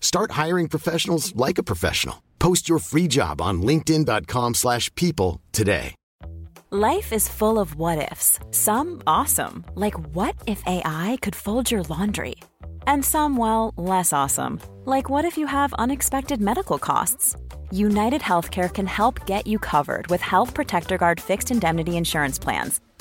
Start hiring professionals like a professional. Post your free job on linkedin.com/people today. Life is full of what ifs. Some awesome, like what if AI could fold your laundry? And some well, less awesome, like what if you have unexpected medical costs? United Healthcare can help get you covered with Health Protector Guard fixed indemnity insurance plans.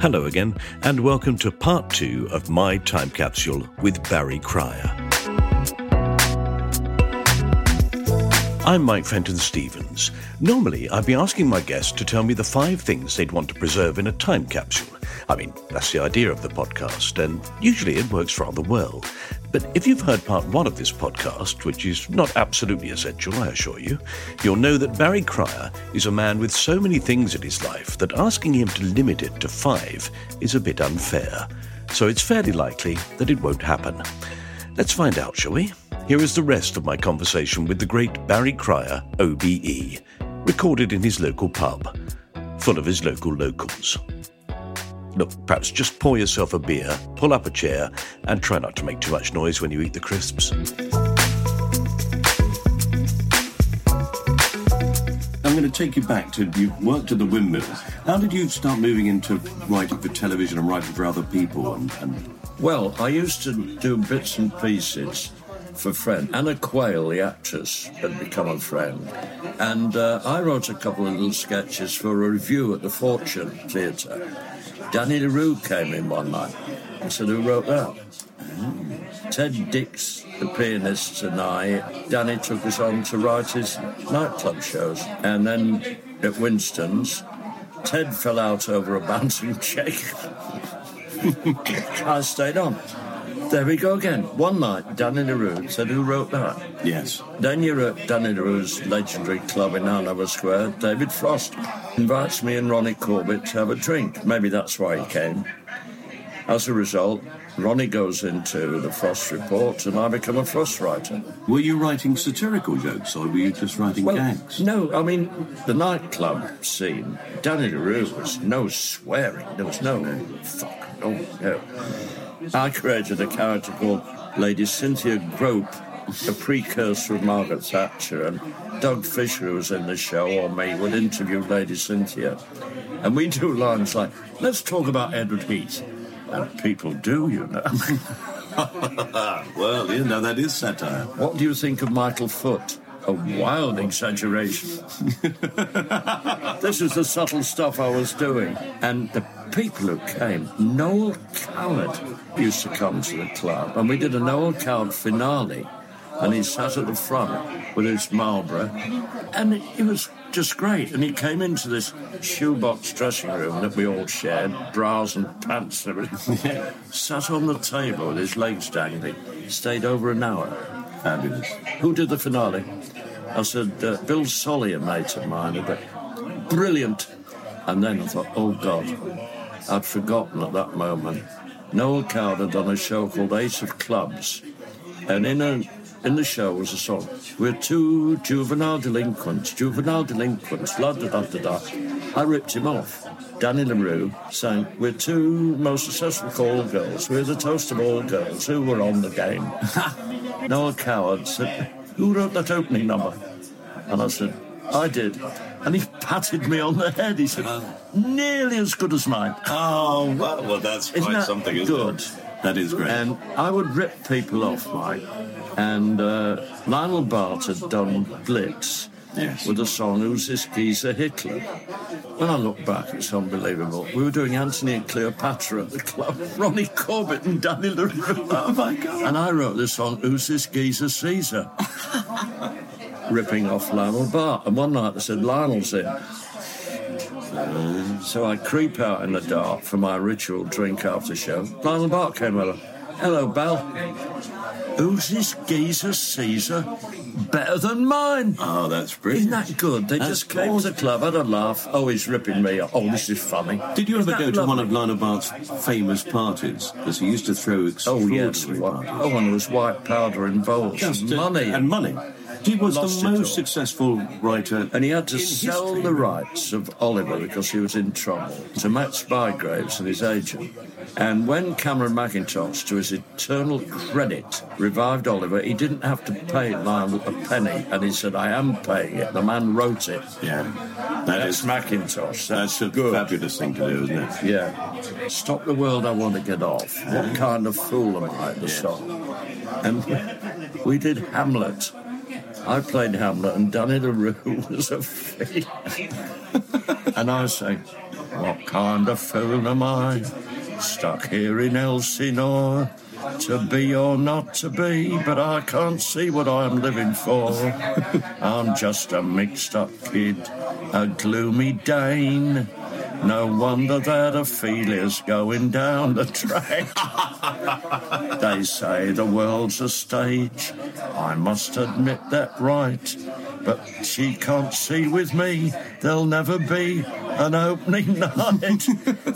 Hello again, and welcome to part two of My Time Capsule with Barry Cryer. I'm Mike Fenton Stevens. Normally, I'd be asking my guests to tell me the five things they'd want to preserve in a time capsule. I mean, that's the idea of the podcast, and usually it works rather well. But if you've heard part one of this podcast, which is not absolutely essential, I assure you, you'll know that Barry Cryer is a man with so many things in his life that asking him to limit it to five is a bit unfair. So it's fairly likely that it won't happen. Let's find out, shall we? Here is the rest of my conversation with the great Barry Cryer, OBE, recorded in his local pub, full of his local locals. Look, perhaps just pour yourself a beer, pull up a chair, and try not to make too much noise when you eat the crisps. I'm going to take you back to you worked at the windmill. How did you start moving into writing for television and writing for other people? And, and... Well, I used to do bits and pieces for friend. Anna Quayle, the actress, had become a friend. And uh, I wrote a couple of little sketches for a review at the Fortune Theatre. Danny LaRue came in one night. I said, Who wrote that? Ted Dix, the pianist, and I, Danny took us on to write his nightclub shows. And then at Winston's, Ted fell out over a bouncing check. I stayed on. There we go again. One night, Danny LaRue said, Who wrote that? Yes. Then you're at Danny LaRue's legendary club in Hanover Square. David Frost invites me and Ronnie Corbett to have a drink. Maybe that's why he came. As a result, Ronnie goes into the Frost report and I become a Frost writer. Were you writing satirical jokes or were you just writing Well, gags? no, I mean, the nightclub scene, Danny LaRue was no swearing. There was no fuck, oh, no. I created a character called Lady Cynthia Grope, a precursor of Margaret Thatcher, and Doug Fisher, who was in the show, or me, would interview Lady Cynthia. And we do lines like, let's talk about Edward Heath. And people do, you know. well, you know, that is satire. what do you think of Michael Foot? A wild exaggeration. this is the subtle stuff I was doing. And the people who came, Noel Coward used to come to the club, and we did a Noel Coward finale. And he sat at the front with his Marlborough, and it, it was just great. And he came into this shoebox dressing room that we all shared, bras and pants and everything. sat on the table with his legs dangling, stayed over an hour. Fabulous. Who did the finale? I said, uh, Bill Solly, a mate of mine. But brilliant. And then I thought, oh God, I'd forgotten at that moment. Noel Coward had done a show called Ace of Clubs. And in, a, in the show was a song, We're two juvenile delinquents, juvenile delinquents, la da da da da. I ripped him off. Danny LaRue saying, We're two most successful call girls. We're the toast of all girls who were on the game. Noel Coward said, Who wrote that opening number? And I said, I did. And he patted me on the head. He said, Nearly as good as mine. Oh, well, well that's Isn't quite that something, isn't good? it? That is great. And I would rip people off, Mike. And uh, Lionel Bart had done Blitz Yes. song, Who's This Geezer Hitler? When I look back, it's unbelievable. We were doing Antony and Cleopatra at the club, Ronnie Corbett and Danny LaRue. Oh, my God. And I wrote the song, Who's This Geezer Caesar? Ripping off Lionel Bart. And one night they said, Lionel's in. So I creep out in the dark for my ritual drink after show. Lionel Bart came over. Hello, Bell. Who's this geezer Caesar? Better than mine. Oh, that's brilliant. Isn't that good? They That's just came to the club, had a laugh. Oh, he's ripping me off. Oh, this is funny. Did you ever go that to one of Lionel Bart's famous parties? Because he used to throw Oh, yes. parties. Oh, and there was white powder involved. Just, uh, money. And money. He was the most successful writer. And he had to sell history. the rights of Oliver because he was in trouble to Max Bygraves and his agent. And when Cameron Mackintosh, to his eternal credit, revived Oliver, he didn't have to pay Lionel a penny. And he said, I am paying it. The man wrote it. Yeah. That That's is Mackintosh. That's, that's a good. fabulous thing to do, isn't it? Yeah. Stop the world, I want to get off. What kind of fool am I? The song. And we did Hamlet. I played Hamlet, and Danny LaRue was a fee. and I saying, What kind of fool am I? Stuck here in Elsinore. To be or not to be, but I can't see what I'm living for. I'm just a mixed up kid, a gloomy Dane. No wonder that Ophelia's going down the track. they say the world's a stage. I must admit that right. But she can't see with me. There'll never be an opening night.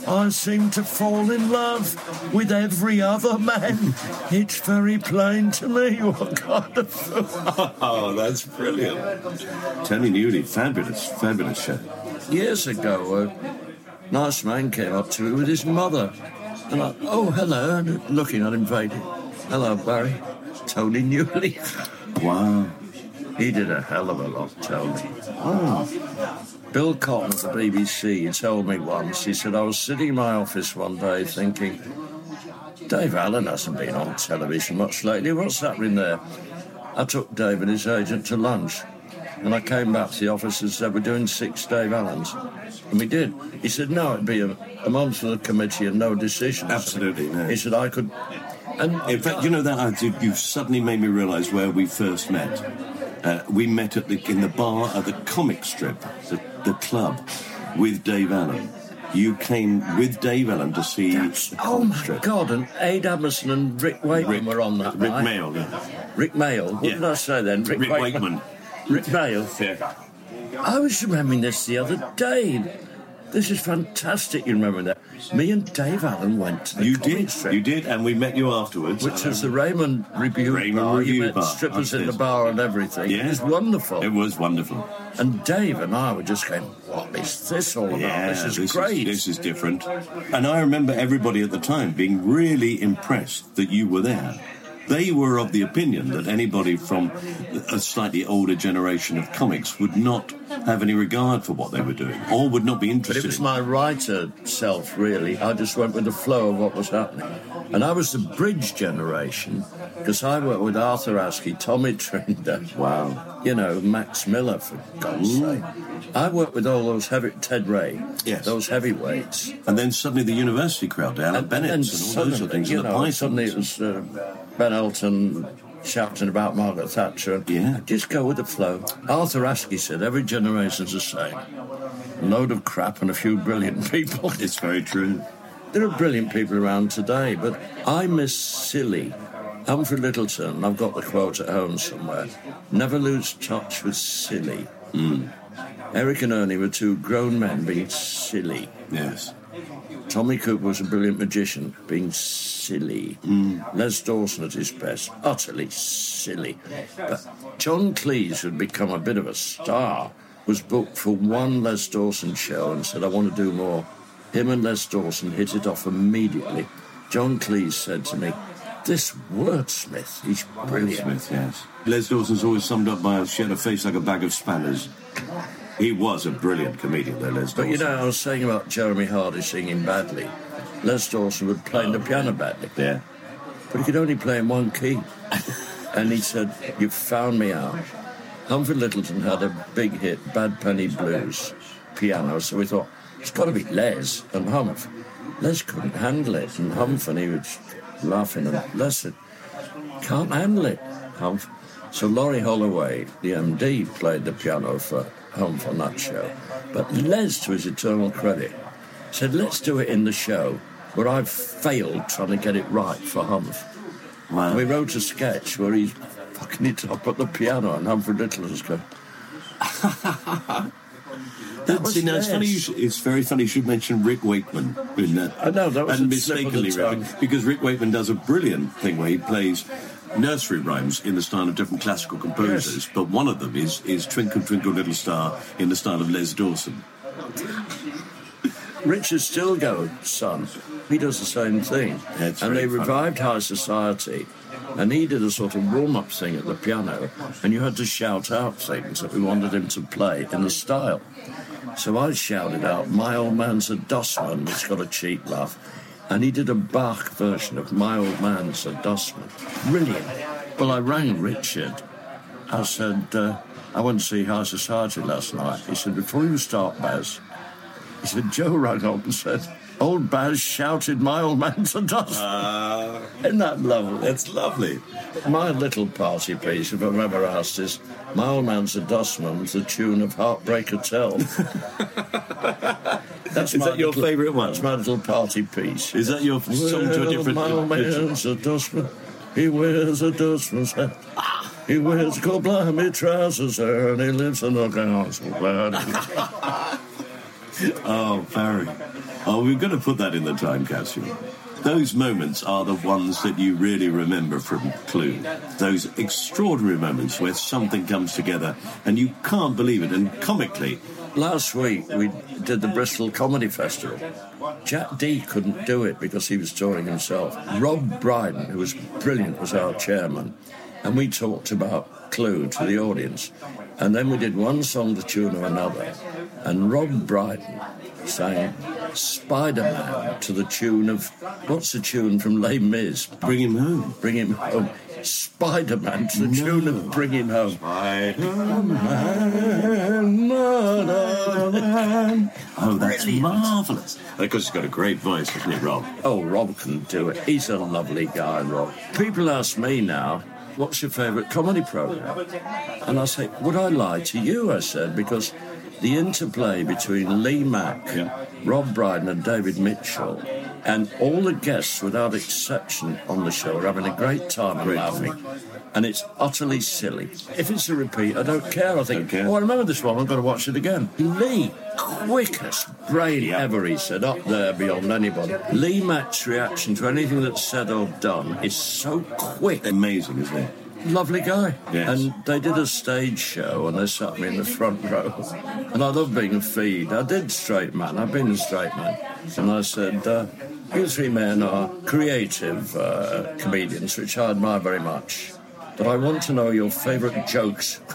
I seem to fall in love with every other man. It's very plain to me what kind of fool. Oh, that's brilliant. Tony Newley, fabulous, fabulous show. years ago, a nice man came up to me with his mother. And I, oh, hello, and looking at him vaguely. Hello, Barry. Tony Newley. Wow. He did a hell of a lot, Tony. Oh. Bill Cotton of the BBC told me once, he said, I was sitting in my office one day thinking, Dave Allen hasn't been on television much lately. What's happening there? I took Dave and his agent to lunch. And I came back to the office and said, We're doing six Dave Allens. And we did. He said, No, it'd be a, a month for the committee and no decisions. Absolutely, no. He said, I could. And In fact, you know that I did, you suddenly made me realise where we first met. Uh, we met at the in the bar at the comic strip, the, the club, with Dave Allen. You came with Dave Allen to see the Oh comic my strip. God! And Ade Edmondson and Rick Wakeman were on that Rick night. Mail, yeah. Rik Mayall. What Yeah. did I say then? Rick Wakeman. Rik Mayall. Yeah. I was remembering this the other day. This is fantastic. You remember that? Me and Dave Allen went to the You did, strip, you did, and we met you afterwards. which was the um, Raymond Revue Raymond bar. Revue you met bar, strippers in the bar and everything. Yeah. It was wonderful. It was wonderful. and Dave and I were just going, "What is this all about? Yeah, this is great." this is different. And I remember everybody at the time being really impressed that you were there. They were of the opinion that anybody from a slightly older generation of comics would not have any regard for what they were doing, or would not be interested. But it was my writer self, really. I just went with the flow of what was happening. And I was the bridge generation because I worked with Arthur Askey, Tommy Trinder. Wow. You know, Max Miller, for God's sake. I worked with all those heavy, Ted Ray, Yes. those heavyweights. And then suddenly the university crowd, Alan Bennett, and, all those sort of things, you and the know, Pythons. suddenly it was uh, Ben Elton shouting about Margaret Thatcher. Yeah. Just go with the flow. Arthur Askey said every generation's the same. A load of crap and a few brilliant people. It's very true. There are brilliant people around today, but I miss silly. Humphrey Lyttelton, I've got the quote at home somewhere. Never lose touch with silly. Hmm. Eric and Ernie were two grown men being silly. Yes. Tommy Cooper was a brilliant magician, being silly. Mm. Les Dawson at his best, utterly silly. But John Cleese, who'd become a bit of a star, was booked for one Les Dawson show and said, I want to do more. Him and Les Dawson hit it off immediately. John Cleese said to me, This wordsmith, he's brilliant. Smith, yes. Les Dawson's always summed up by she had a face like a bag of spanners. He was a brilliant comedian, though, Les Dawson. But you know, I was saying about Jeremy Hardy singing badly. Les Dawson would play the piano badly, yeah. but he could only play in one key. and he said, You found me out. Humphrey Lyttelton had a big hit, Bad Penny Blues, piano, so we thought, it's got to be Les and Humph. Les couldn't handle it, and Humph, and he was laughing, and Les said, Can't handle it, Humph. So Laurie Holloway, the MD, played the piano for Humph on that show. But Les, to his eternal credit, said, Let's do it in the show where I've failed trying to get it right for Humph. Wow. We wrote a sketch where he's fucking it up at the piano and Humphrey Lyttelton's going, That was See, now, it's, funny you should, it's very funny you should mention Rick Wakeman in that. I know, that was and a slip of the mistakenly, tongue. because Rick Wakeman does a brilliant thing where he plays nursery rhymes in the style of different classical composers, but one of them is, is Twinkle Twinkle Little Star in the style of Les Dawson. Richard Stilgoe's son, he does the same thing. That's and they funny. revived High Society, and he did a sort of warm up thing at the piano, and you had to shout out things that we wanted him to play in the style. So I shouted out, My Old Man's a Dustman, it's got a cheap laugh. And he did a Bach version of My Old Man's a Dustman. Brilliant. Well, I rang Richard. I said, uh, I went to see High Society last night. He said, Before you start, Baz, he said, Joe rang up and said, Old Baz shouted, My old man's a dustman. Uh, Isn't that lovely? It's lovely. My little party piece, if I'm ever asked, is My Old Man's a Dustman, the tune of Heartbreak Hotel. That's Is that your little- favourite one? That's my little party piece. Is that your song to a Well, different My old man's a dustman. He wears a dustman's hat. Ah. He wears gold blimey trousers and he lives in a council flat. Oh, Barry. Oh, we're going to put that in the time capsule. Those moments are the ones that you really remember from Clue. Those extraordinary moments where something comes together and you can't believe it. And comically, Last week we did the Bristol Comedy Festival. Jack Dee couldn't do it because he was touring himself. Rob Brydon, who was brilliant, was our chairman, and we talked about Clue to the audience. And then we did one song to tune of another, and Rob Brydon sang Spider Man to the tune of what's the tune from Les Mis? bring him home. Bring him home. Spider Man to the tune of Bring Him Home. Spider-Man. Oh, that's marvellous. Of course, he's got a great voice, hasn't he, Rob? Oh, Rob can do it. He's a lovely guy, Rob. People ask me now, what's your favourite comedy programme? And I say, would I lie to you? I said, because the interplay between Lee Mack, Yeah. Rob Brydon, and David Mitchell, and all the guests, without exception, on the show are having a great time and laughing. And it's utterly silly. If it's a repeat, I don't care. I think, Don't oh, I remember this one. I've got to watch it again. Lee, quickest brain ever, he said, up there beyond anybody. Lee Mack's reaction to anything that's said or done is so quick. Amazing, isn't it? Lovely guy. Yes. And they did a stage show and they sat me in the front row. And I love being a feed. I did straight man. I've been a straight man. And I said, uh, you three men are creative uh, comedians, which I admire very much. But I want to know your favourite jokes.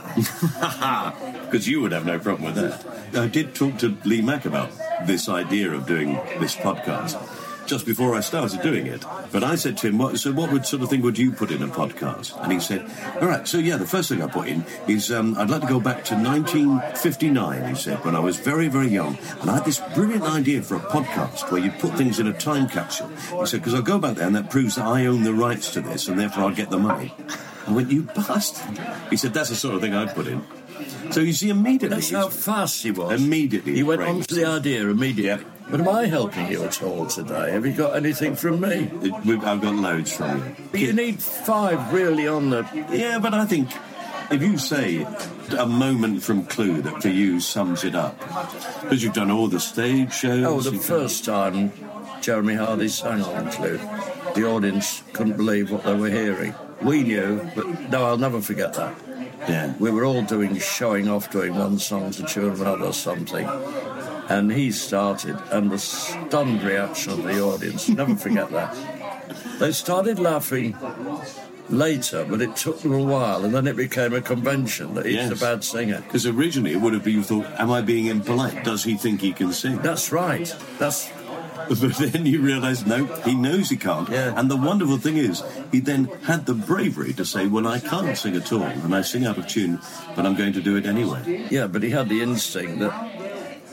Because you would have no problem with that. I did talk to Lee Mack about this idea of doing this podcast just before I started doing it. But I said to him, what, so what would sort of thing would you put in a podcast? And he said, all right, so yeah, the first thing I put in is um, I'd like to go back to 1959, he said, when I was very, very young. And I had this brilliant idea for a podcast where you put things in a time capsule. He said, because I'll go back there and that proves that I own the rights to this and therefore I'll get the money. I went, you bastard. He said, that's the sort of thing I'd put in. So you see, immediately. That's how fast he was. Immediately He went on to the idea immediately. But am I helping you at all today? Have you got anything from me? I've got loads from you. But you need five really on the. Yeah, but I think if you say a moment from Clue that for you sums it up, because you've done all the stage shows. Oh, the first time Jeremy Hardy sang on Clue, the audience couldn't believe what they were hearing. We knew, but no, I'll never forget that. yeah. We were all doing showing off, doing one song to tune another or something. And he started, and the stunned reaction of the audience, never forget that. They started laughing later, but it took them a while, and then it became a convention that he's Yes. a bad singer. Because originally it would have been thought, am I being impolite? Does he think he can sing? That's right. That's But then you realise, no, he knows he can't. Yeah. And the wonderful thing is, he then had the bravery to say, well, I can't sing at all, and I sing out of tune, but I'm going to do it anyway. yeah, but he had the instinct that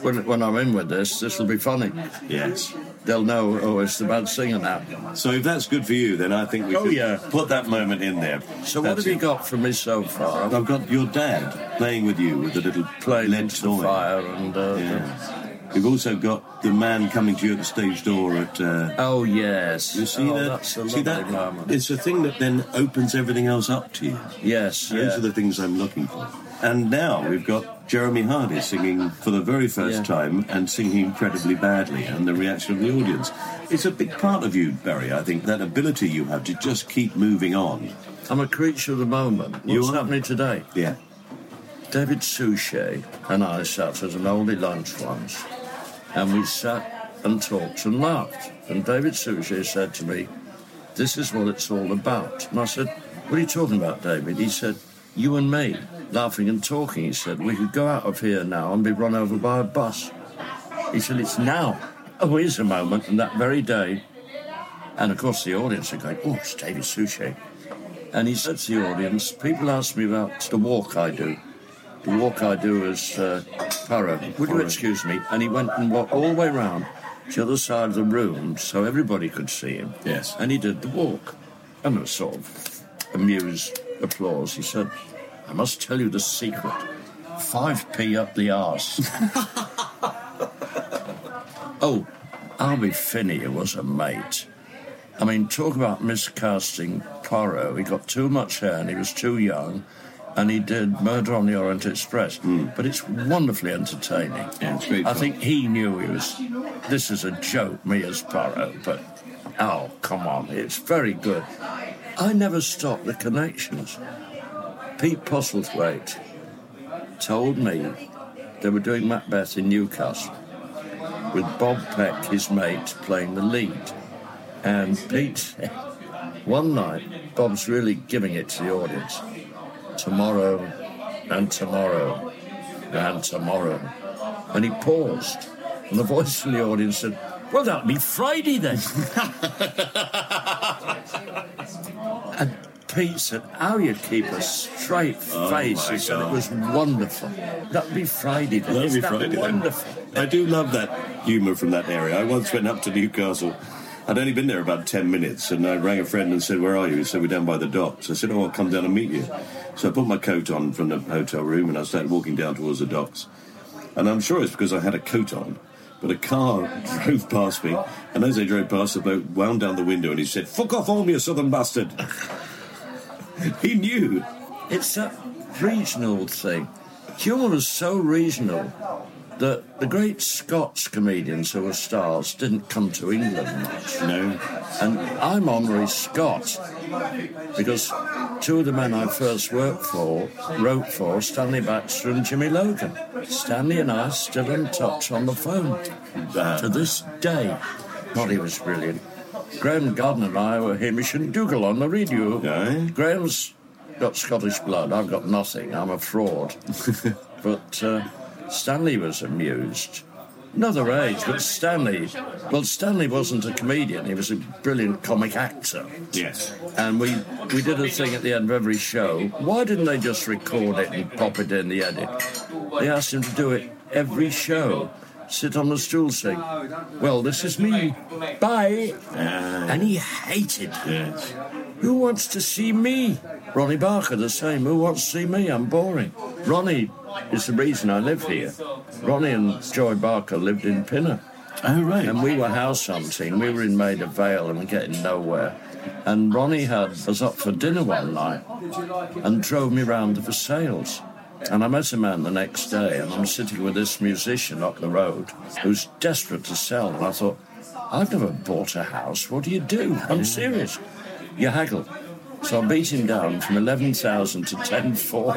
when when I'm in with this, this will be funny. Yes. They'll know, oh, it's the bad singer now. So if that's good for you, then I think we Oh, should yeah. put that moment in there. So what That's have you got from me so far? I've got your dad playing with you with a little playing lead the toy. fire and uh, Yeah. We've also got the man coming to you at the stage door at. Uh, oh yes, you see oh, that? That's a see that? moment. It's a thing that then opens everything else up to you. yes, Those yeah. are the things I'm looking for. And now we've got Jeremy Hardy singing for the very first Yeah. time and singing incredibly badly, and the reaction of the audience. It's a big part of you, Barry, I think, that ability you have to just keep moving on. I'm a creature of the moment. You What's are. happening today? Yeah. David Suchet and I sat at an oldie lunch once, and we sat and talked and laughed. And David Suchet said to me, "This is what it's all about." And I said, "What are you talking about, David?" He said, "You and me, laughing and talking." He said, "We could go out of here now and be run over by a bus." He said, "It's now." Oh, here's a moment, and that very day. And of course, the audience are going, "Oh, it's David Suchet." And he said to the audience, people ask me about the walk I do. The walk I do is uh, Poirot. Would you excuse me? And he went and walked all the way round to the other side of the room so everybody could see him. Yes. And he did the walk. And there was sort of amused applause. He said, I must tell you the secret. 5p up the arse. oh, Albie Finney was a mate. I mean, talk about miscasting Poirot. He got too much hair and he was too young, and he did Murder on the Orient Express. But it's wonderfully entertaining. Yeah, I think he knew he was. This is a joke, me as Poirot, but oh, come on, it's very good. I never stopped the connections. Pete Postlethwaite told me they were doing Macbeth in Newcastle with Bob Peck, his mate, playing the lead. And Pete one night, Bob's really giving it to the audience. Tomorrow, and tomorrow, and tomorrow. And he paused, and the voice from the audience said, Well, that'll be Friday then. and Pete said, How you keep a straight oh face? my he said, It was wonderful. That'll be Friday then. That'll Isn't be that Friday then. wonderful? I do love that humour from that area. I once went up to Newcastle. I'd only been there about 10 minutes and I rang a friend and said, Where are you? He said, We're down by the docks. I said, Oh, I'll come down and meet you. So I put my coat on from the hotel room and I started walking down towards the docks. And I'm sure it's because I had a coat on. But a car drove past me, and as they drove past, the bloke wound down the window and he said, Fuck off home, you southern bastard. he knew. It's a regional thing. Humour is so regional that the great Scots comedians who were stars didn't come to England much. No. And I'm honorary Scot because two of the men I first worked for, wrote for, Stanley Baxter and Jimmy Logan. Stanley and I are still in touch on the phone to this day. God, he was brilliant. Graeme Garden and I were Hamish and Dougal on the radio. Aye. Graeme's got Scottish blood. I've got nothing. I'm a fraud. but uh, Stanley was amused. Another age, but Stanley. Well, Stanley wasn't a comedian. He was a brilliant comic actor. Yes. And we, we did a thing at the end of every show. Why didn't they just record it and pop it in the edit? They asked him to do it every show. Sit on the stool saying, Well, this is me. Bye. Uh, and he hated it. Who wants to see me? Ronnie Barker, the same. Who wants to see me? I'm boring. Ronnie is the reason I live here. Ronnie and Joy Barker lived in Pinner. Oh, right. And we were house hunting. We were in Maida Vale and getting nowhere. And Ronnie had us up for dinner one night and drove me round the sales. And I met a man the next day and I'm sitting with this musician up the road who's desperate to sell. And I thought, I've never bought a house. What do you do? I'm serious. You haggle. So I beat him down from 11,000 to 10.4.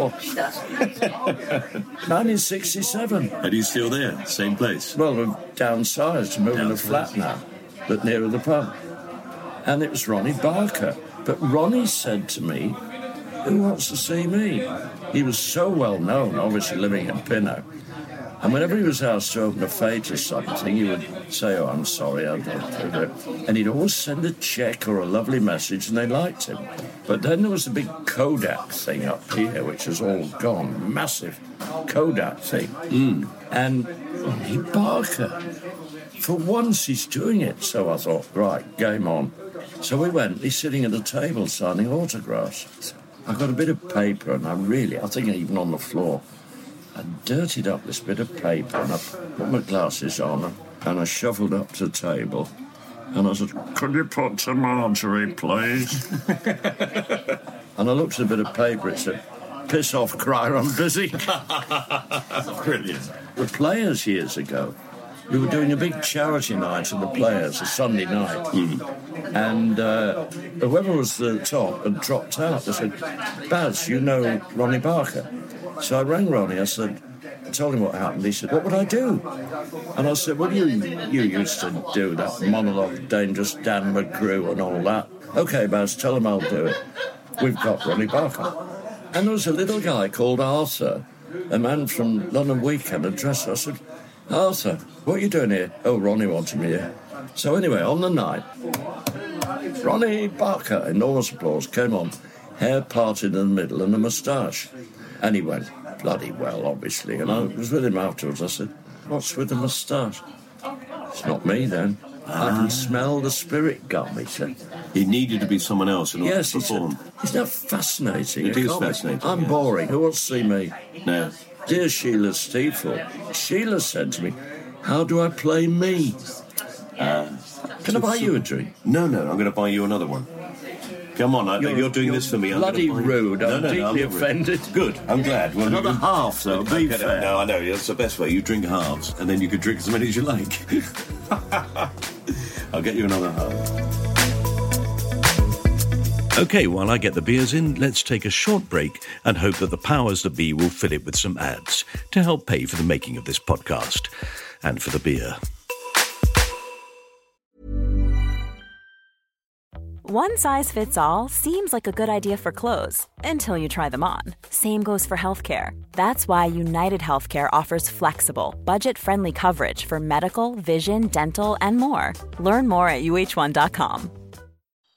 1967. And he's still there, same place. Well, we've downsized to move in a flat now, but nearer the pub. And it was Ronnie Barker. But Ronnie said to me, Who wants to see me? He was so well known, obviously living in Pinner. And whenever he was asked to open a fete or something, he would say, Oh, I'm sorry, I don't do it. And he'd always send a check or a lovely message, and they liked him. But then there was the big Kodak thing up here, which is all gone. Massive Kodak thing. Hmm. And he Barker. For once, he's doing it. So I thought, right, game on. So we went. He's sitting at a table signing autographs. I got a bit of paper, and I really, I think even on the floor, I dirtied up this bit of paper, and I put my glasses on, and I shuffled up to the table, and I said, "Could you put some Marjorie, please?" and I looked at a bit of paper. It said, "Piss off, Cryer, I'm busy." Brilliant. the Players years ago, we were doing a big charity night for the Players, a Sunday night. And uh, whoever was the top had dropped out. They said, Baz, you know Ronnie Barker? So I rang Ronnie. I said, I told him what happened. He said, What would I do? And I said, Well, you, you used to do that monologue, Dangerous Dan McGrew, and all that. OK, Baz, tell him I'll do it. We've got Ronnie Barker. And there was a little guy called Arthur, a man from London Weekend, a dresser. I said, Oh, Arthur, what are you doing here? Oh, Ronnie wanted me here. So anyway, on the night, Ronnie Barker, enormous applause, came on, hair parted in the middle and a moustache. And he went bloody well, obviously. And I was with him afterwards. I said, What's with the moustache? It's not me then. I can ah. smell the spirit gum, he said. He needed to be someone else in order Yes, to he said. perform. Isn't that fascinating? It is fascinating, I'm boring. Who wants to see me? No. Dear Sheila Steafel, Sheila said to me, How do I play me? Uh, can I buy you a drink? No, no, I'm going to buy you another one. Come on, I, you're, You're- doing you're this for me. I'm bloody buy- rude. I'm no, no, no, deeply not rude. offended. Good, I'm glad. Well, Another you- half, though, be Okay, fair. No, I know, that's the best way. You drink halves, and then you could drink as many as you like. I'll get you another half. Okay, while I get the beers in, let's take a short break and hope that the powers that be will fill it with some ads to help pay for the making of this podcast and for the beer. One size fits all seems like a good idea for clothes until you try them on. Same goes for healthcare. That's why United Healthcare offers flexible, budget friendly coverage for medical, vision, dental, and more. Learn more at uh1.com.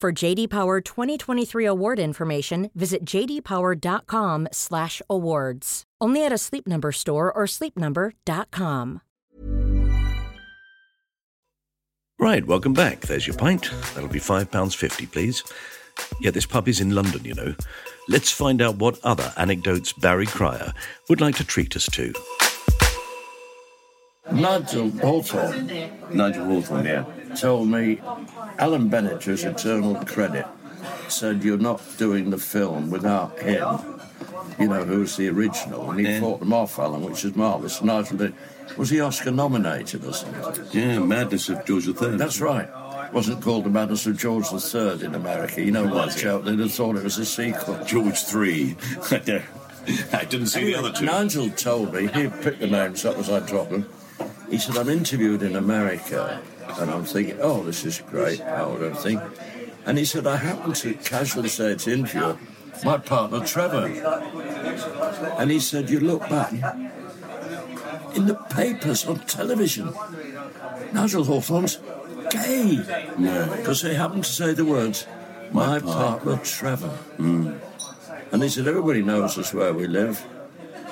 For JD Power 2023 award information, visit jdpower.com/awards. Only at a Sleep Number store or sleepnumber.com. Right, welcome back. There's your pint. That'll be £5.50, please. Yeah, this pub is in London, you know. Let's find out what other anecdotes Barry Cryer would like to treat us to. Nigel Hawthorne Nigel Hawthorne, yeah. told me Alan Bennett, who's Eternal Credit, said you're not doing the film without him. You know, who's the original, and he Yeah. fought them off, Alan, which is marvellous. Nigel did. Was he Oscar nominated or something? Yeah, Madness of George III. That's right. Wasn't called The Madness of George III in America. You know what, was. Joe? They'd have thought it was a sequel. George III. I didn't see the other two. Nigel told me, he picked the names up as I dropped them. He said, I'm interviewed in America, and I'm thinking, oh, this is great, Howard, everything. And he said, I happened to casually say to interviewer, my partner Trevor. And he said, You look back in the papers on television. Nigel Hawthorne's gay. Because he happened to say the words, My, partner, Trevor. Mm. And he said, Everybody knows us where we live.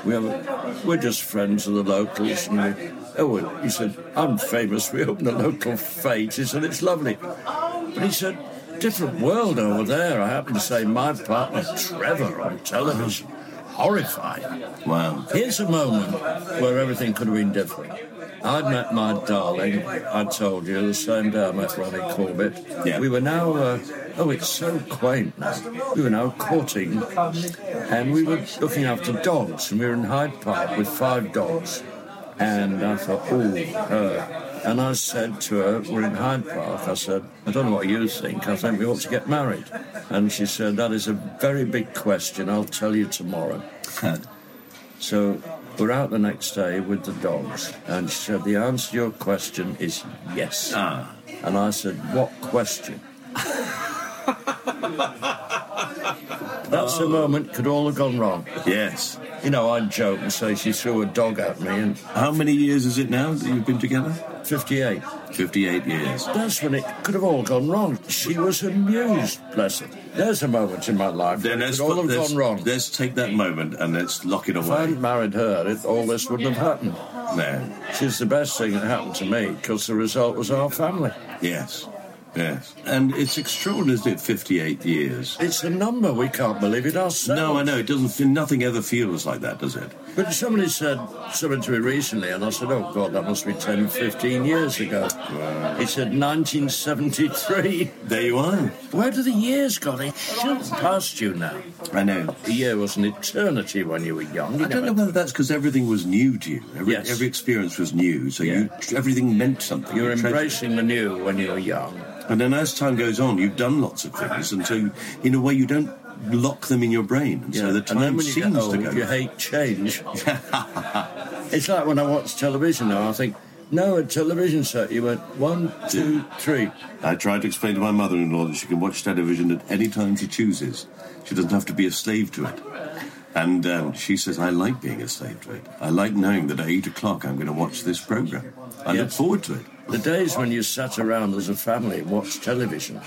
We have, we're just friends of the locals. And we, oh, he said, I'm famous. We open a local fete. He said, It's lovely. But he said, Different world over there. I happen to say my partner Trevor on television. Horrifying. Wow. Here's a moment where everything could have been different. I'd met my darling, I told you, the same day I met Ronnie Corbett. Yeah. We were now, uh, oh, it's so quaint now. We were now courting, and we were looking after dogs, and we were in Hyde Park with five dogs. And I thought, oh, her. And I said to her, we're in Hyde Park, I said, I don't know what you think, I think we ought to get married. And she said, that is a very big question, I'll tell you tomorrow. So we're out the next day with the dogs, and she said, The answer to your question is yes. Ah. And I said, What question? That's the moment could all have gone wrong. Yes. You know, I'd joke and say she threw a dog at me, and How many years is it now that you've been together? 58. 58 years. That's when it could have all gone wrong. She was amused, bless her. There's a moment in my life Then when it all have gone wrong. let's take that moment and let's lock it away. If I hadn't married her, it, all this wouldn't have happened. No. She's the best thing that happened to me because the result was our family. Yes. Yes. And it's extraordinary, isn't it? 58 years. It's a number. We can't believe it ourselves. No, I know. It doesn't feel, nothing ever feels like that, does it? But somebody said something to me recently, and I said, oh, God, that must be 10, 15 years ago. He said, 1973. There you are. Where do the years go? They shoot past you now. I know. A year was an eternity when you were young. You I don't know whether that's because everything was new to you. Every, Yes. every experience was new, so Yeah. you, everything meant something. You were embracing the new when you were young. And then as time goes on, you've done lots of things, and so in a way you don't lock them in your brain, and so the time seems old, to go. you hate change. it's like when I watch television now, I think, no, a television set, you went one, two, three. I tried to explain to my mother-in-law that she can watch television at any time she chooses. She doesn't have to be a slave to it. And um, she says, I like being a slave to it. I like knowing that at 8 o'clock I'm going to watch this program. I look forward to it. The days when you sat around as a family and watched television,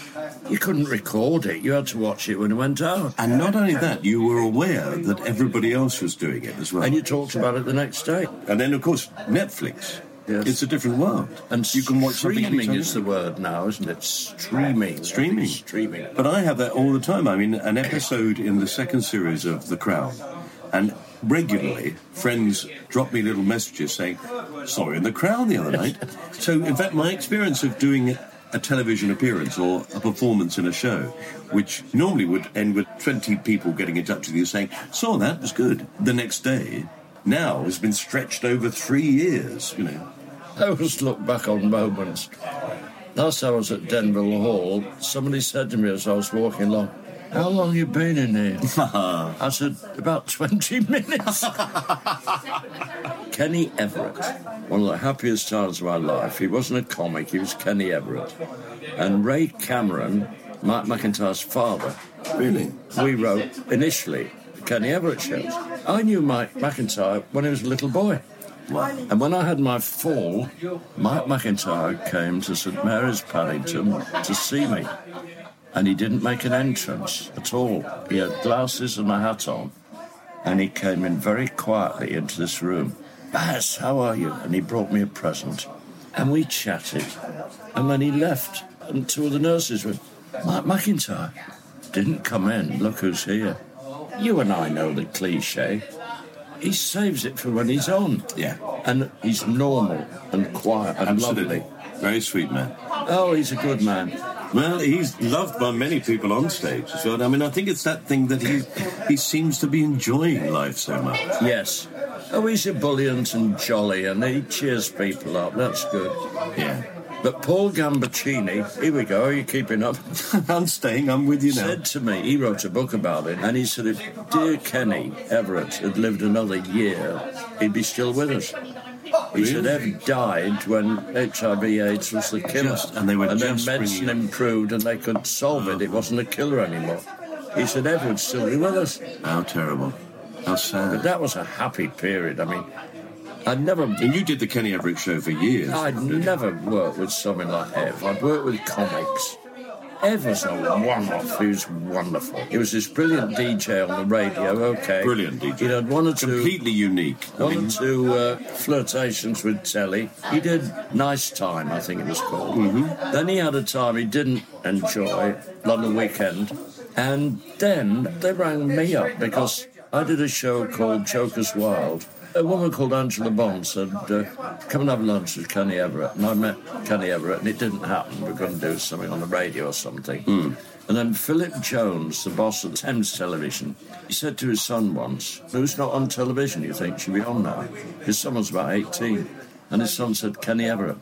you couldn't record it. You had to watch it when it went out. And not only that, you were aware that everybody else was doing it as well. And you talked about it the next day. And then, of course, Netflix. Yes. It's a different world. And you can watch streaming is the word now, isn't it? Streaming. Streaming. Streaming. But I have that all the time. I mean, an episode in the second series of The Crown, and regularly friends drop me little messages saying, "Saw you in The Crown the other night." so, in fact, my experience of doing a television appearance or a performance in a show, which normally would end with 20 people getting in touch with you saying, "Saw that was good." The next day, now has been stretched over three years. You know. I always look back on moments. Last time I was at Denville Hall, somebody said to me as I was walking along, How long you been in here? I said, About 20 minutes. Kenny Everett, one of the happiest times of my life. He wasn't a comic, he was Kenny Everett. And Ray Cameron, Mark McIntyre's father, Really? we wrote initially the Kenny Everett shows. I knew Mike McIntyre when he was a little boy. And when I had my fall, Mike McIntyre came to St Mary's Paddington to see me. And he didn't make an entrance at all. He had glasses and a hat on. And he came in very quietly into this room. Baz, how are you? And he brought me a present. And we chatted. And then he left. And two of the nurses went, Mike McIntyre didn't come in. Look who's here. You and I know the cliche. He saves it for when he's on. Yeah. And he's normal and quiet and Absolutely. lovely. Very sweet man. Oh, he's a good man. Well, he's loved by many people on stage as well. I mean, I think it's that thing that he he seems to be enjoying life so much. Yes. Oh, he's ebullient and jolly and he cheers people up. That's good. Yeah. But Paul Gambaccini, here we go, are you keeping up? I'm staying. I'm with you now. said to me, he wrote a book about it, and he said if dear Kenny Everett had lived another year, he'd be still with us. He said Ev died when HIV/AIDS was the killer, Just- and they were and just then medicine improved and they could solve it. It wasn't a killer anymore. He said Ev would still be with us. How terrible. How sad! But that was a happy period. I mean, I'd never. And you did the Kenny Everett show for years. I'd never worked with someone like Ev. I'd worked with comics. Ev was a one-off. He was wonderful. He was this brilliant DJ on the radio. Okay, Brilliant DJ. He had one or two, Completely unique. I one mean, or two uh, flirtations with telly. He did Nice Time, I think it was called. Mm-hmm. Then he had a time he didn't enjoy, London Weekend, and then they rang me up because I did a show called Jokers Wild. A woman called Angela Bond said, uh, "Come and have lunch with Kenny Everett." And I met Kenny Everett, and it didn't happen. We were going to do something on the radio or something. And then Philip Jones, the boss of Thames Television, he said to his son once, "Who's not on television? You think should be on now?" His son was about eighteen, and his son said, "Kenny Everett."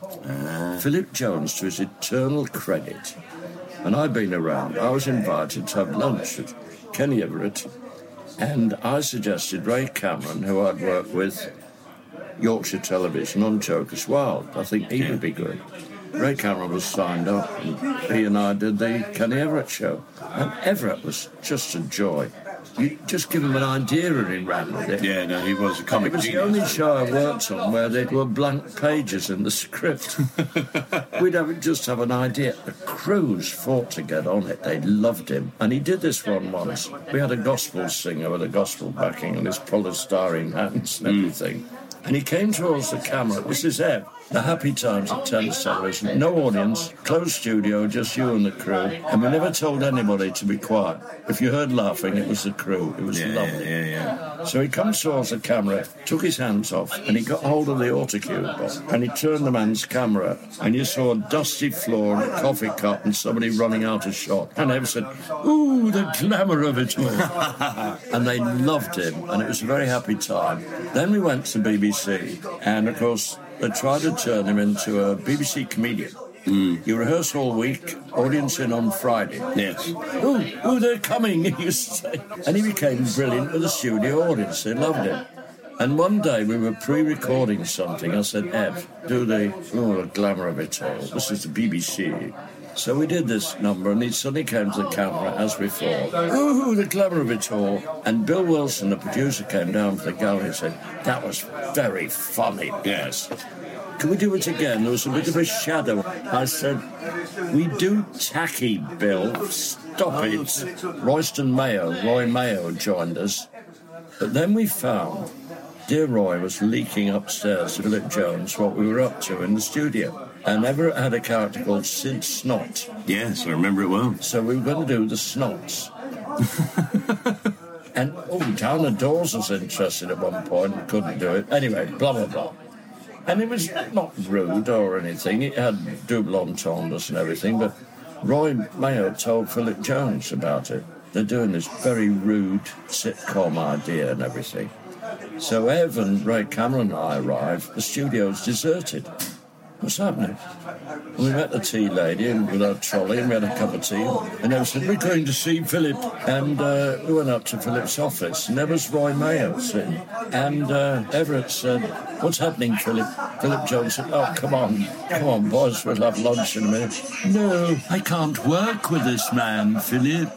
Philip Jones, to his eternal credit, and I've been around. I was invited to have lunch with Kenny Everett, and I suggested Ray Cameron, who I'd worked with Yorkshire Television on Jokers Wild. I think he would be good. Ray Cameron was signed up, and he and I did the Kenny Everett show. And Everett was just a joy. You just give him an idea and he ran with it. yeah, no, he was a comic. It was the only show I worked on where there were blank pages in the script. We'd have, just have an idea. The crews fought to get on it. They loved him. And he did this one once. We had a gospel singer with a gospel backing and his polystyrene hands and hmm. everything. And he came towards the camera. This is Ev. The happy times at oh, Thames Television. No audience, closed studio, just you and the crew. And we never told anybody to be quiet. If you heard laughing, it was the crew. It was Yeah, lovely. yeah, yeah. So he comes towards the camera, took his hands off, and he got hold of the autocue box, and he turned the man's camera, and you saw a dusty floor and a coffee cup and somebody running out of shot. And Ev said, "Ooh, the glamour of it all!" and they loved him, and it was a very happy time. Then we went to BBC, and of course they tried to turn him into a BBC comedian. Mm. You rehearse all week, audience in on Friday. Yes. Ooh, ooh, they're coming, he used to say. And he became brilliant with the studio audience. They loved him. And one day we were pre-recording something. I said, Ev, do the, oh, the glamour of it all. This is the BBC. So we did this number, and he suddenly came to the camera as before. Ooh, the glamour of it all. And Bill Wilson, the producer, came down from the gallery and said, that was very funny. Yes. Can we do it again? There was a bit of a shadow. I said, We do tacky, Bill. Stop it. Royston Mayoh, Roy Mayoh joined us. But then we found dear Roy was leaking upstairs to Philip Jones what we were up to in the studio. And Everett had a character called Sid Snot. Yes, I remember it well. So we were going to do the snots. and oh, Diana Dors was interested at one point and couldn't do it. Anyway, blah blah blah. And it was not rude or anything. It had double entendres and everything. But Roy Mayoh told Philip Jones about it. They're doing this very rude sitcom idea and everything. So Ev and Ray Cameron and I arrived. The studio's deserted. What's happening? And we met the tea lady and with our trolley and we had a cup of tea. And they said, We're going to see Philip. And uh, we went up to Philip's office and there was Roy Mayoh sitting. And uh, Everett said, What's happening, Philip? Philip Jones said, Oh, come on. Come on, boys, we'll have lunch in a minute. No, I can't work with this man, Philip.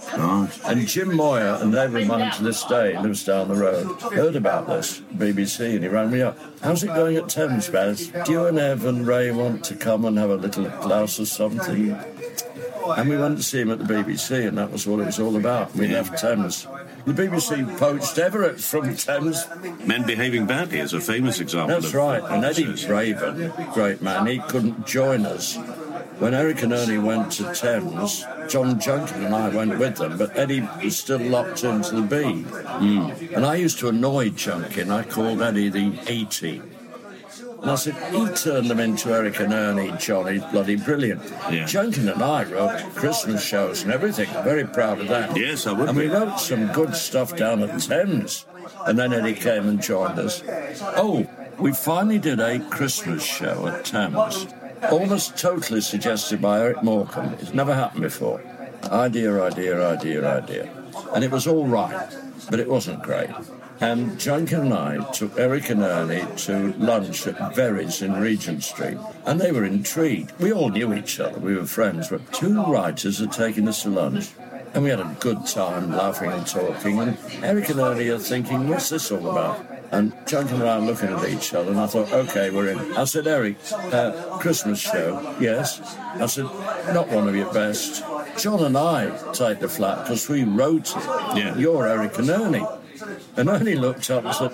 And Jim Moir, and they remind to this day, lives down the road, heard about this, BBC, and he rang me up. How's it going at Thames, Baz? Do you and Ev and Ray want to come and have a little glass or something? And we went to see him at the BBC, and that was what it was all about. We left Thames. The BBC poached Everett from Thames. Men Behaving Badly is a famous example. That's of right. And Eddie. Braben, great man, he couldn't join us. When Eric and Ernie went to Thames, John Junkin and I went with them, but Eddie was still locked into the B. Hmm. And I used to annoy Junkin. I called Eddie the 80. And I said, he turned them into Eric and Ernie, John. He's bloody brilliant. Yeah. Junkin and I wrote Christmas shows and everything. Very proud of that. Yes, I would And be. we wrote some good stuff down at Thames. And then Eddie came and joined us. Oh, we finally did a Christmas show at Thames. Almost totally suggested by Eric Morecambe. It's never happened before. Idea, idea, idea, idea. And it was all right, but it wasn't great. And Junkin and I took Eric and Ernie to lunch at Verrey's in Regent Street, and they were intrigued. We all knew each other, we were friends, but two writers had taken us to lunch. And we had a good time laughing and talking. And Eric and Ernie are thinking, what's this all about? And Junkin and I are looking at each other, and I thought, okay, we're in. I said, Eric, uh, Christmas show, yes. I said, not one of your best. John and I take the flat because we wrote it. Yeah. You're Eric and Ernie. And Ernie looked up and said,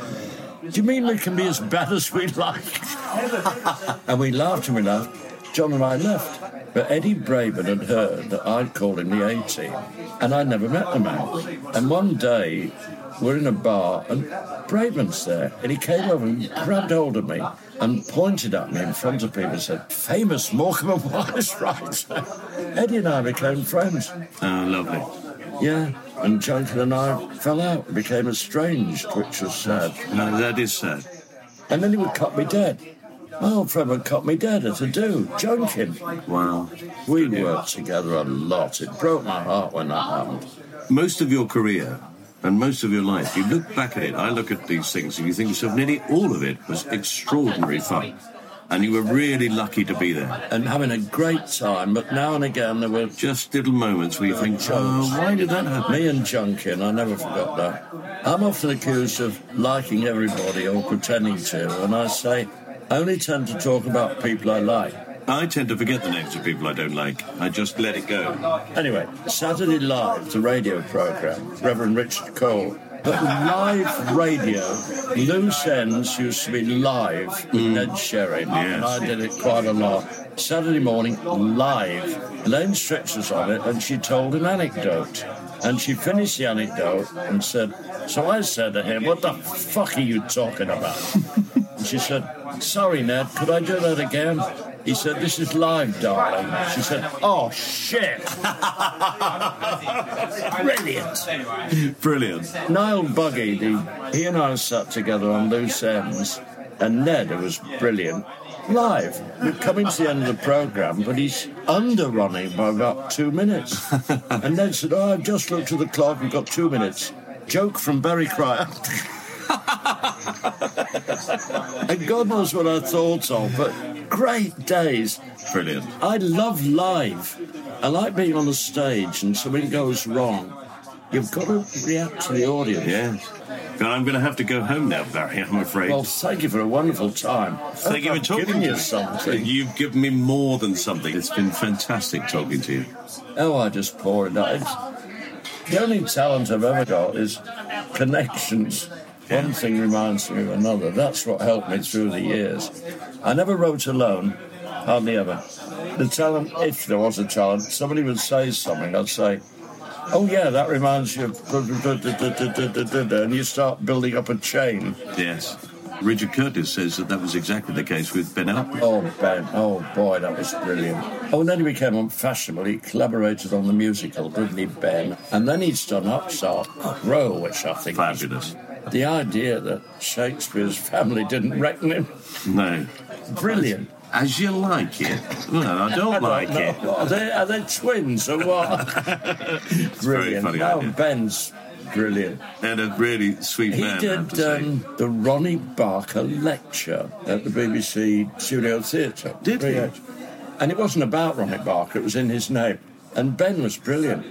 Do you mean we can be as bad as we like? and we laughed and we laughed. John and I left. But Eddie Braben had heard that I'd called him the A team, and I'd never met the man. And one day, we're in a bar, and Braben's there, and he came over and grabbed hold of me and pointed at me in front of people and said, Famous Morecambe and Wise writer. Eddie and I became friends. Oh, lovely. Yeah, and Junkin and I fell out and became estranged, which was sad. No, that is sad. And then he would cut me dead. My old friend would cut me dead at a do, Junkin. Wow. We worked together a lot. It broke my heart when that happened. Most of your career and most of your life, you look back at it, I look at these things, and you think to yourself, nearly all of it was extraordinary fun. And you were really lucky to be there. And having a great time, but now and again there were Just little moments where you think, oh, why did that happen? me and Junkin, I never forgot that. I'm often accused of liking everybody or pretending to, and I say, I only tend to talk about people I like. I tend to forget the names of people I don't like. I just let it go. Anyway, Saturday Live, the radio programme, Reverend Richard Coles. But live radio, loose ends used to be live with mm. Ned Sherrin, and I did it quite a lot. Saturday morning, live. Elaine Stritch was on it, and she told an anecdote. And she finished the anecdote and said, So I said to him, What the fuck are you talking about? and she said, Sorry, Ned, could I do that again? He said, This is live, darling. She said, Oh, shit. Brilliant. Brilliant. Niall Buggy, the, he and I sat together on loose ends, and Ned, who was brilliant, live. We're coming to the end of the programme, but he's under underrunning by about two minutes. and Ned said, Oh, I've just looked at the clock, we've got two minutes. Joke from Barry Cryer. and God knows what I thought of, but great days. Brilliant. I love live. I like being on the stage and something goes wrong. You've got to react to the audience. Yes. And I'm going to have to go home now, Barry, I'm afraid. Well, thank you for a wonderful time. Thank you for talking to you me. something. You've given me more than something. It's been fantastic talking to you. Oh, I just pour it out. The only talent I've ever got is connections. One thing reminds me of another. That's what helped me through the years. I never wrote alone, hardly ever. The talent, if there was a talent, somebody would say something, I'd say, Oh, yeah, that reminds you of. And you start building up a chain. Yes. Richard Curtis says that that was exactly the case with Ben Elton. Oh, Ben. Oh, boy, that was brilliant. Oh, and then he became unfashionable. He collaborated on the musical, didn't he, Ben? And then he's done Upstart Crow, which I think is Fabulous. The idea that Shakespeare's family didn't reckon him. No. Brilliant. As you like it. Well, I don't like it. Are they, are they twins or what? very brilliant. Now idea. Ben's brilliant. And a really sweet He man, I to did um, the Ronnie Barker lecture at the BBC Studio Theatre. Did he? And it wasn't about Ronnie Barker, it was in his name. And Ben was brilliant,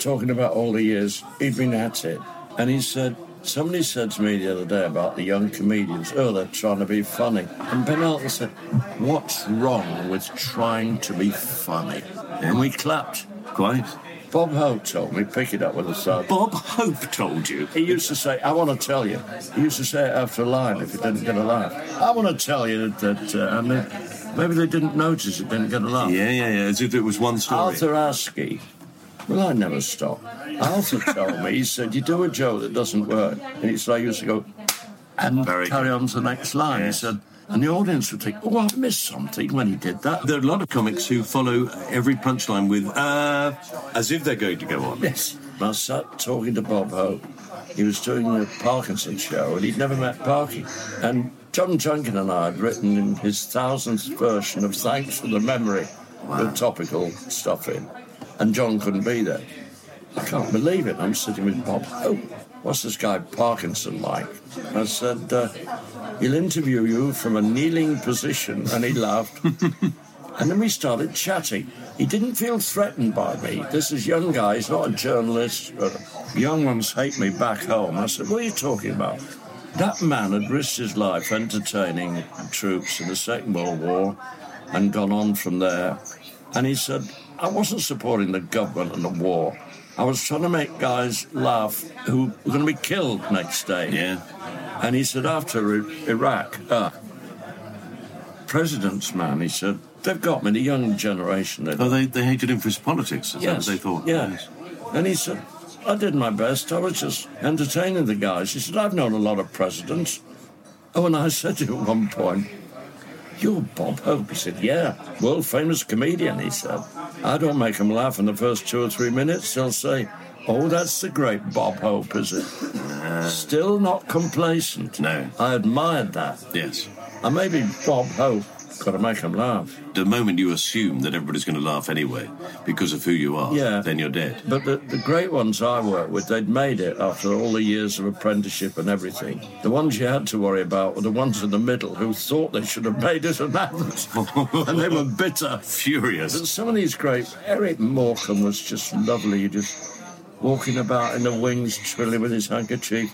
talking about all the years he'd been at it. And he said, Somebody said to me the other day about the young comedians, oh, they're trying to be funny. And Ben said, What's wrong with trying to be funny? And we clapped. Quite. Bob Hope told me, pick it up with a thud. Bob Hope told you. He used to say, I want to tell you. He used to say it after a line if it didn't get a laugh. I want to tell you that, uh, and then maybe they didn't notice it didn't get a laugh. Yeah, yeah, yeah. As if it was one story. Arthur Askey, well, I never stop. Arthur told me, he said, you do a joke that doesn't work. And it's like, I used to go, and Very carry good. on to the next line. Yes. He said, and the audience would think, oh, I've missed something when he did that. There are a lot of comics who follow every punchline with, uh, as if they're going to go on. Yes. I sat talking to Bob Hope. He was doing the Parkinson show, and he'd never met Parky. And John Junkin and I had written his thousandth version of Thanks for the Memory, the topical stuff in. And John couldn't be there. I can't believe it. I'm sitting with Bob Hope. what's this guy Parkinson like? I said, uh, he'll interview you from a kneeling position. And he laughed. and then we started chatting. He didn't feel threatened by me. This is young guy, he's not a journalist. young ones hate me back home. I said, what are you talking about? That man had risked his life entertaining troops in the Second World War and gone on from there. And he said, I wasn't supporting the government and the war. I was trying to make guys laugh who were going to be killed next day. Yeah. And he said, after Iraq, uh, president's man, he said, they've got me, the young generation. They oh, they, they hated him for his politics, is yes. that what they thought? Yeah. Yes. And he said, I did my best. I was just entertaining the guys. He said, I've known a lot of presidents. Oh, and I said to him at one point, You're Bob Hope. He said, Yeah, world famous comedian, he said. I don't make them laugh in the first two or three minutes. They'll say, Oh, that's the great Bob Hope, is it? Still not complacent. No. I admired that. Yes. And maybe Bob Hope got to make them laugh. The moment you assume that everybody's going to laugh anyway because of who you are, yeah. then you're dead. But the, the great ones I worked with, they'd made it after all the years of apprenticeship and everything. The ones you had to worry about were the ones in the middle who thought they should have made it and hadn't. and they were bitter. Furious. But some of these great... Eric Morecambe was just lovely, He just walking about in the wings, trilling with his handkerchief.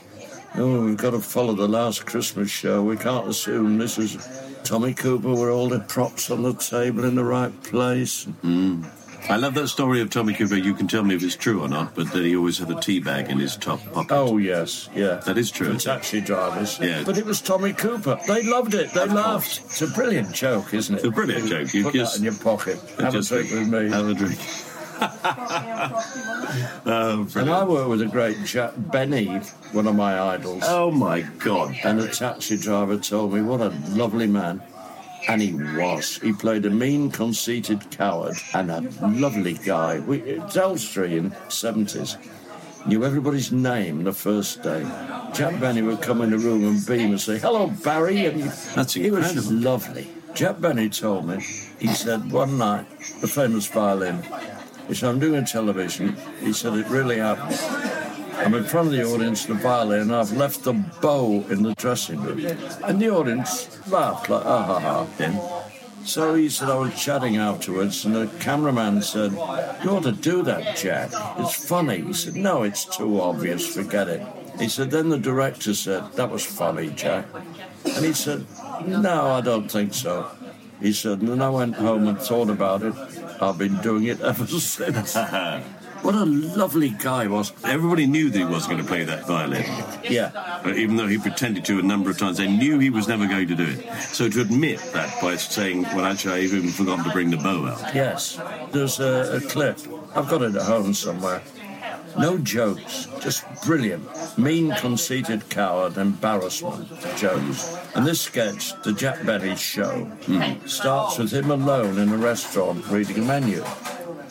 Oh, we've got to follow the last Christmas show. We can't assume this is Tommy Cooper with all the props on the table in the right place. Mm. I love that story of Tommy Cooper. You can tell me if it's true or not, but that he always had a tea bag in his top pocket. Oh yes, yeah, that is true. Taxi drivers. Yeah, but it was Tommy Cooper. They loved it. They of laughed. Course. It's a brilliant joke, isn't it? It's a brilliant joke. You put just, that in your pocket. Have a drink with me. Have a drink. Oh, and I work with a great chap, Benny, one of my idols. Oh my God! And the taxi driver told me what a lovely man. And he was. He played a mean, conceited coward and a lovely guy. We, Elstree in 70s knew everybody's name the first day. Jack Benny would come in the room and beam and say, Hello, Barry. And That's he was lovely. Jack Benny told me, he said one night, the famous violin, he said, I'm doing television. He said, it really happened. I'm in front of the audience, the violin, and I've left the bow in the dressing room. And the audience laughed like, ah ha ha. Then. So he said, I was chatting afterwards, and the cameraman said, You ought to do that, Jack. It's funny. He said, No, it's too obvious. Forget it. He said, Then the director said, That was funny, Jack. And he said, No, I don't think so. He said, and then I went home and thought about it. I've been doing it ever since. What a lovely guy was. Everybody knew that he wasn't going to play that violin. Yeah. But even though he pretended to a number of times, they knew he was never going to do it. So to admit that by saying, well, actually, I've even forgotten to bring the bow out. Yes. There's a, a clip. I've got it at home somewhere. No jokes, just brilliant. Mean, conceited coward, embarrassment Jones. And this sketch, the Jack Benny show, mm. starts with him alone in a restaurant reading a menu.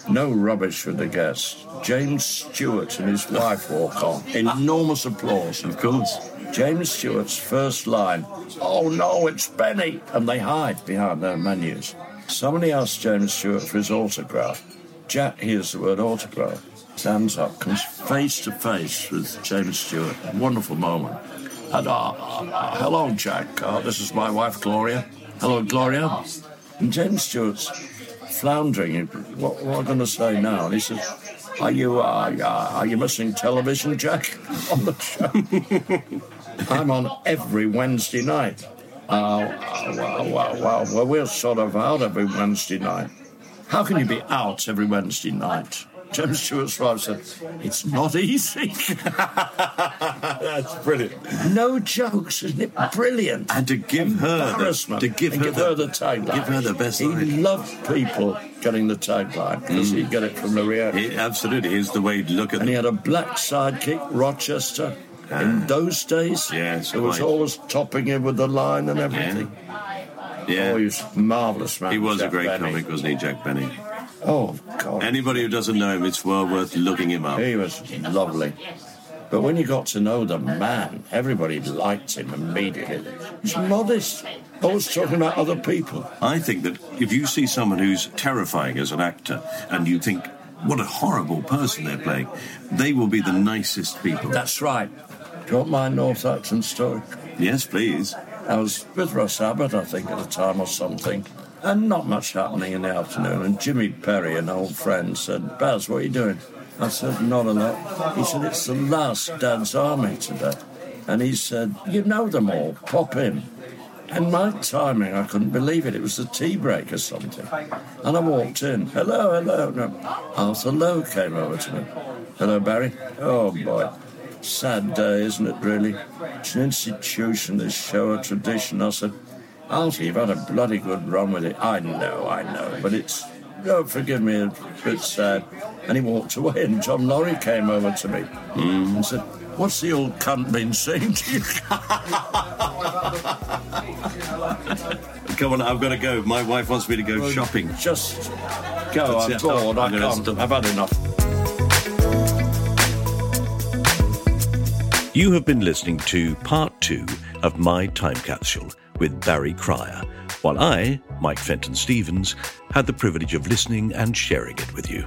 No rubbish for the guests. James Stewart and his wife walk on. Enormous applause. Of course. James Stewart's first line, Oh no, it's Benny! And they hide behind their menus. Somebody asks James Stewart for his autograph. Jack hears the word autograph, stands up, comes face to face with James Stewart. Wonderful moment. And, uh, uh, hello, Jack. Uh, this is my wife, Gloria. Hello, Gloria. And James Stewart's floundering. What, what am I going to say now? And he says, "Are you uh, are you missing television, Jack, on the show? I'm on every Wednesday night. Uh, well, well, well, well, we're sort of out every Wednesday night. How can you be out every Wednesday night?" James Stewart's wife said, It's not easy. That's brilliant. No jokes, isn't it brilliant? And to give her the, to give, her, give the, her the tagline. Give her the best He line. loved people getting the tagline because mm. he got it from the reaction. He, absolutely, here's the way to look at it. And he had a black sidekick, Rochester. Ah. In those days, yes, it was always topping him with the line and everything. Yeah, yeah. Oh, he was marvellous, man. He was Jack a great Benny. comic, wasn't he, Jack Benny? Oh, God. Anybody who doesn't know him, it's well worth looking him up. He was lovely. But when you got to know the man, everybody liked him immediately. He's modest, always talking about other people. I think that if you see someone who's terrifying as an actor and you think what a horrible person they're playing. They will be the nicest people. That's right. Do you want my North Acton story? Yes, please. I was with Russ Abbott, I think, at the time or something, and not much happening in the afternoon. And Jimmy Perry, an old friend, said, Baz, what are you doing? I said, not a lot. He said, it's the last Dad's Army today. And he said, you know them all, pop in. And my timing, I couldn't believe it. It was the tea break or something. And I walked in. Hello, hello. No. Arthur Lowe came over to me. Hello, Barry. Oh, boy. Sad day, isn't it, really? It's an institution, this show, a tradition. I said, Arthur, you've had a bloody good run with it. I know, I know, but it's. Oh, forgive me, a bit sad. And he walked away, and John Laurie came over to me Hmm. and said, What's the old cunt been saying to you? Come on, I've got to go. My wife wants me to go shopping. Just go, I'm it. bored, I I'm gonna can't. stop. I've had enough. You have been listening to part two of My Time Capsule with Barry Cryer, while I, Mike Fenton Stevens, had the privilege of listening and sharing it with you.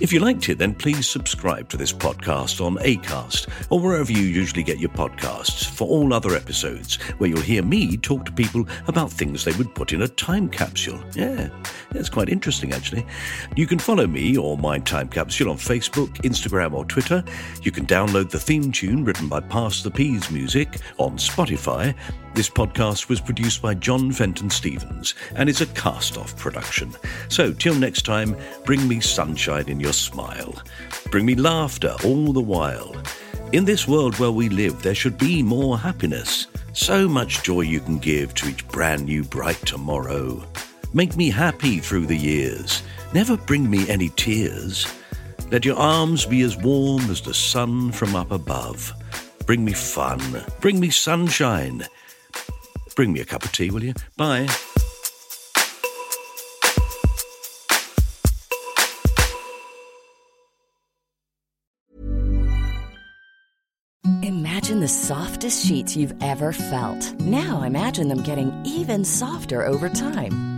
If you liked it, then please subscribe to this podcast on ACAST or wherever you usually get your podcasts for all other episodes where you'll hear me talk to people about things they would put in a time capsule. Yeah, it's quite interesting actually. You can follow me or My Time Capsule on Facebook, Instagram, or Twitter. You can download the theme tune written by Pass the Peas Music on Spotify. This podcast was produced by John Fenton Stevens and is a cast off production. So, till next time, bring me sunshine in your smile. Bring me laughter all the while. In this world where we live, there should be more happiness. So much joy you can give to each brand new bright tomorrow. Make me happy through the years. Never bring me any tears. Let your arms be as warm as the sun from up above. Bring me fun. Bring me sunshine. Bring me a cup of tea, will you? Bye. Imagine the softest sheets you've ever felt. Now imagine them getting even softer over time.